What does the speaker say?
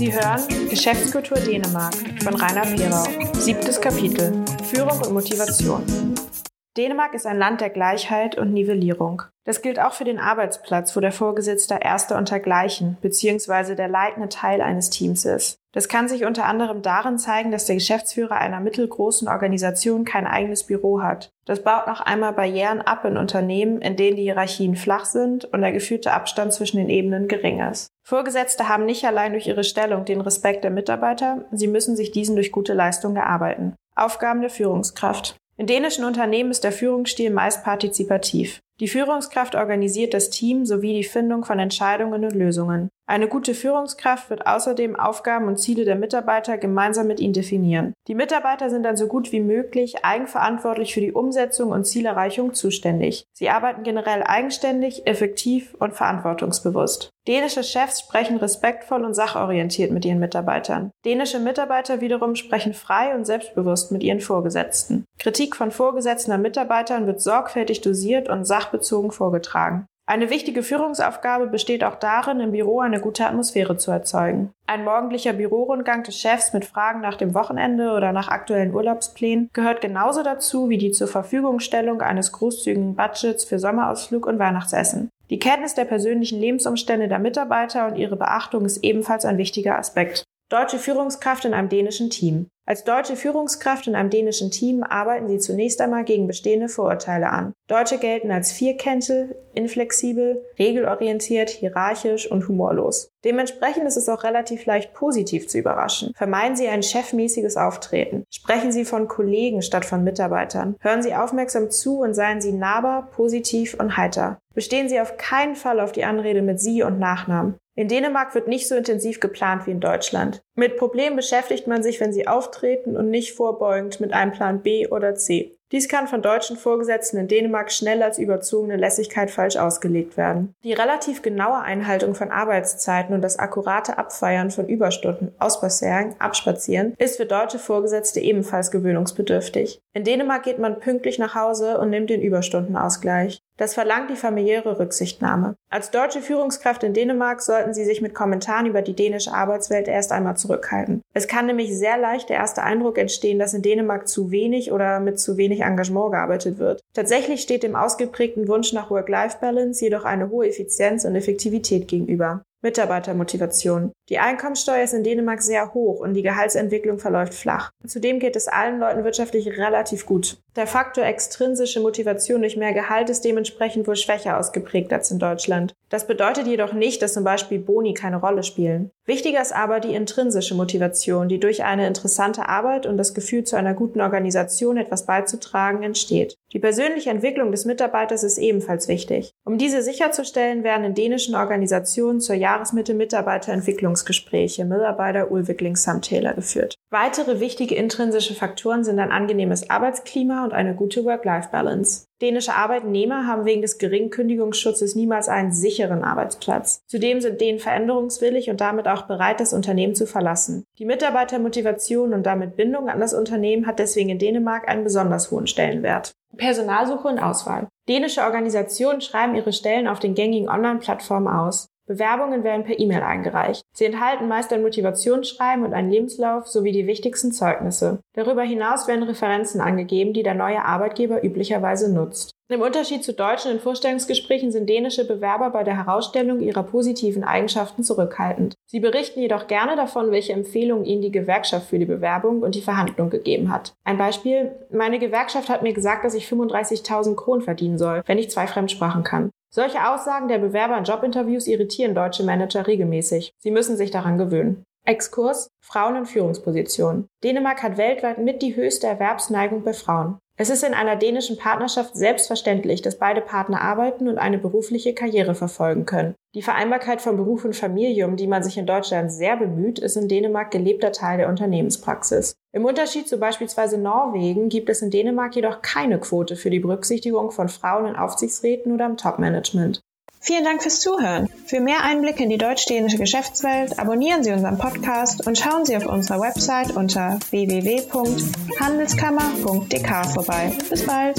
Sie hören Geschäftskultur Dänemark von Rainer Perau. Siebtes Kapitel. Führung und Motivation. Dänemark ist ein Land der Gleichheit und Nivellierung. Das gilt auch für den Arbeitsplatz, wo der Vorgesetzte Erster unter Gleichen bzw. der leitende Teil eines Teams ist. Das kann sich unter anderem darin zeigen, dass der Geschäftsführer einer mittelgroßen Organisation kein eigenes Büro hat. Das baut noch einmal Barrieren ab in Unternehmen, in denen die Hierarchien flach sind und der gefühlte Abstand zwischen den Ebenen gering ist. Vorgesetzte haben nicht allein durch ihre Stellung den Respekt der Mitarbeiter, sie müssen sich diesen durch gute Leistung erarbeiten. Aufgaben der Führungskraft. In dänischen Unternehmen ist der Führungsstil meist partizipativ. Die Führungskraft organisiert das Team sowie die Findung von Entscheidungen und Lösungen. Eine gute Führungskraft wird außerdem Aufgaben und Ziele der Mitarbeiter gemeinsam mit ihnen definieren. Die Mitarbeiter sind dann so gut wie möglich eigenverantwortlich für die Umsetzung und Zielerreichung zuständig. Sie arbeiten generell eigenständig, effektiv und verantwortungsbewusst. Dänische Chefs sprechen respektvoll und sachorientiert mit ihren Mitarbeitern. Dänische Mitarbeiter wiederum sprechen frei und selbstbewusst mit ihren Vorgesetzten. Kritik von Vorgesetzten Mitarbeitern wird sorgfältig dosiert und sachbezogen vorgetragen. Eine wichtige Führungsaufgabe besteht auch darin, im Büro eine gute Atmosphäre zu erzeugen. Ein morgendlicher Bürorundgang des Chefs mit Fragen nach dem Wochenende oder nach aktuellen Urlaubsplänen gehört genauso dazu wie die zur Verfügungstellung eines großzügigen Budgets für Sommerausflug und Weihnachtsessen. Die Kenntnis der persönlichen Lebensumstände der Mitarbeiter und ihre Beachtung ist ebenfalls ein wichtiger Aspekt. Deutsche Führungskraft in einem dänischen Team. Als deutsche Führungskraft in einem dänischen Team arbeiten sie zunächst einmal gegen bestehende Vorurteile an. Deutsche gelten als Vierkäntel, inflexibel, regelorientiert, hierarchisch und humorlos. Dementsprechend ist es auch relativ leicht positiv zu überraschen. Vermeiden Sie ein chefmäßiges Auftreten. Sprechen Sie von Kollegen statt von Mitarbeitern. Hören Sie aufmerksam zu und seien Sie nahbar, positiv und heiter. Bestehen Sie auf keinen Fall auf die Anrede mit Sie und Nachnamen. In Dänemark wird nicht so intensiv geplant wie in Deutschland. Mit Problemen beschäftigt man sich, wenn sie auftreten und nicht vorbeugend mit einem Plan B oder C. Dies kann von deutschen Vorgesetzten in Dänemark schnell als überzogene Lässigkeit falsch ausgelegt werden. Die relativ genaue Einhaltung von Arbeitszeiten und das akkurate Abfeiern von Überstunden, Auspassering, Abspazieren ist für deutsche Vorgesetzte ebenfalls gewöhnungsbedürftig. In Dänemark geht man pünktlich nach Hause und nimmt den Überstundenausgleich. Das verlangt die familiäre Rücksichtnahme. Als deutsche Führungskraft in Dänemark sollten Sie sich mit Kommentaren über die dänische Arbeitswelt erst einmal zurückhalten. Es kann nämlich sehr leicht der erste Eindruck entstehen, dass in Dänemark zu wenig oder mit zu wenig Engagement gearbeitet wird. Tatsächlich steht dem ausgeprägten Wunsch nach Work-Life-Balance jedoch eine hohe Effizienz und Effektivität gegenüber. Mitarbeitermotivation. Die Einkommensteuer ist in Dänemark sehr hoch und die Gehaltsentwicklung verläuft flach. Zudem geht es allen Leuten wirtschaftlich relativ gut. Der Faktor extrinsische Motivation durch mehr Gehalt ist dementsprechend wohl schwächer ausgeprägt als in Deutschland. Das bedeutet jedoch nicht, dass zum Beispiel Boni keine Rolle spielen. Wichtiger ist aber die intrinsische Motivation, die durch eine interessante Arbeit und das Gefühl zu einer guten Organisation etwas beizutragen entsteht. Die persönliche Entwicklung des Mitarbeiters ist ebenfalls wichtig. Um diese sicherzustellen, werden in dänischen Organisationen zur Jahresmitte Mitarbeiterentwicklungsgespräche, Mitarbeiter-Ulwickling-Samtäler geführt. Weitere wichtige intrinsische Faktoren sind ein angenehmes Arbeitsklima und eine gute Work-Life-Balance. Dänische Arbeitnehmer haben wegen des geringen Kündigungsschutzes niemals einen sicheren Arbeitsplatz. Zudem sind Dänen veränderungswillig und damit auch bereit, das Unternehmen zu verlassen. Die Mitarbeitermotivation und damit Bindung an das Unternehmen hat deswegen in Dänemark einen besonders hohen Stellenwert. Personalsuche und Auswahl. Dänische Organisationen schreiben ihre Stellen auf den gängigen Online-Plattformen aus. Bewerbungen werden per E-Mail eingereicht. Sie enthalten meist ein Motivationsschreiben und einen Lebenslauf sowie die wichtigsten Zeugnisse. Darüber hinaus werden Referenzen angegeben, die der neue Arbeitgeber üblicherweise nutzt. Im Unterschied zu Deutschen in Vorstellungsgesprächen sind dänische Bewerber bei der Herausstellung ihrer positiven Eigenschaften zurückhaltend. Sie berichten jedoch gerne davon, welche Empfehlungen ihnen die Gewerkschaft für die Bewerbung und die Verhandlung gegeben hat. Ein Beispiel, meine Gewerkschaft hat mir gesagt, dass ich 35.000 Kronen verdienen soll, wenn ich zwei Fremdsprachen kann. Solche Aussagen der Bewerber in Jobinterviews irritieren deutsche Manager regelmäßig. Sie müssen sich daran gewöhnen. Exkurs Frauen in Führungspositionen. Dänemark hat weltweit mit die höchste Erwerbsneigung bei Frauen. Es ist in einer dänischen Partnerschaft selbstverständlich, dass beide Partner arbeiten und eine berufliche Karriere verfolgen können. Die Vereinbarkeit von Beruf und Familie, um die man sich in Deutschland sehr bemüht, ist in Dänemark gelebter Teil der Unternehmenspraxis. Im Unterschied zu beispielsweise Norwegen gibt es in Dänemark jedoch keine Quote für die Berücksichtigung von Frauen in Aufsichtsräten oder im Topmanagement. Vielen Dank fürs Zuhören. Für mehr Einblicke in die deutsch-dänische Geschäftswelt abonnieren Sie unseren Podcast und schauen Sie auf unserer Website unter www.handelskammer.dk vorbei. Bis bald!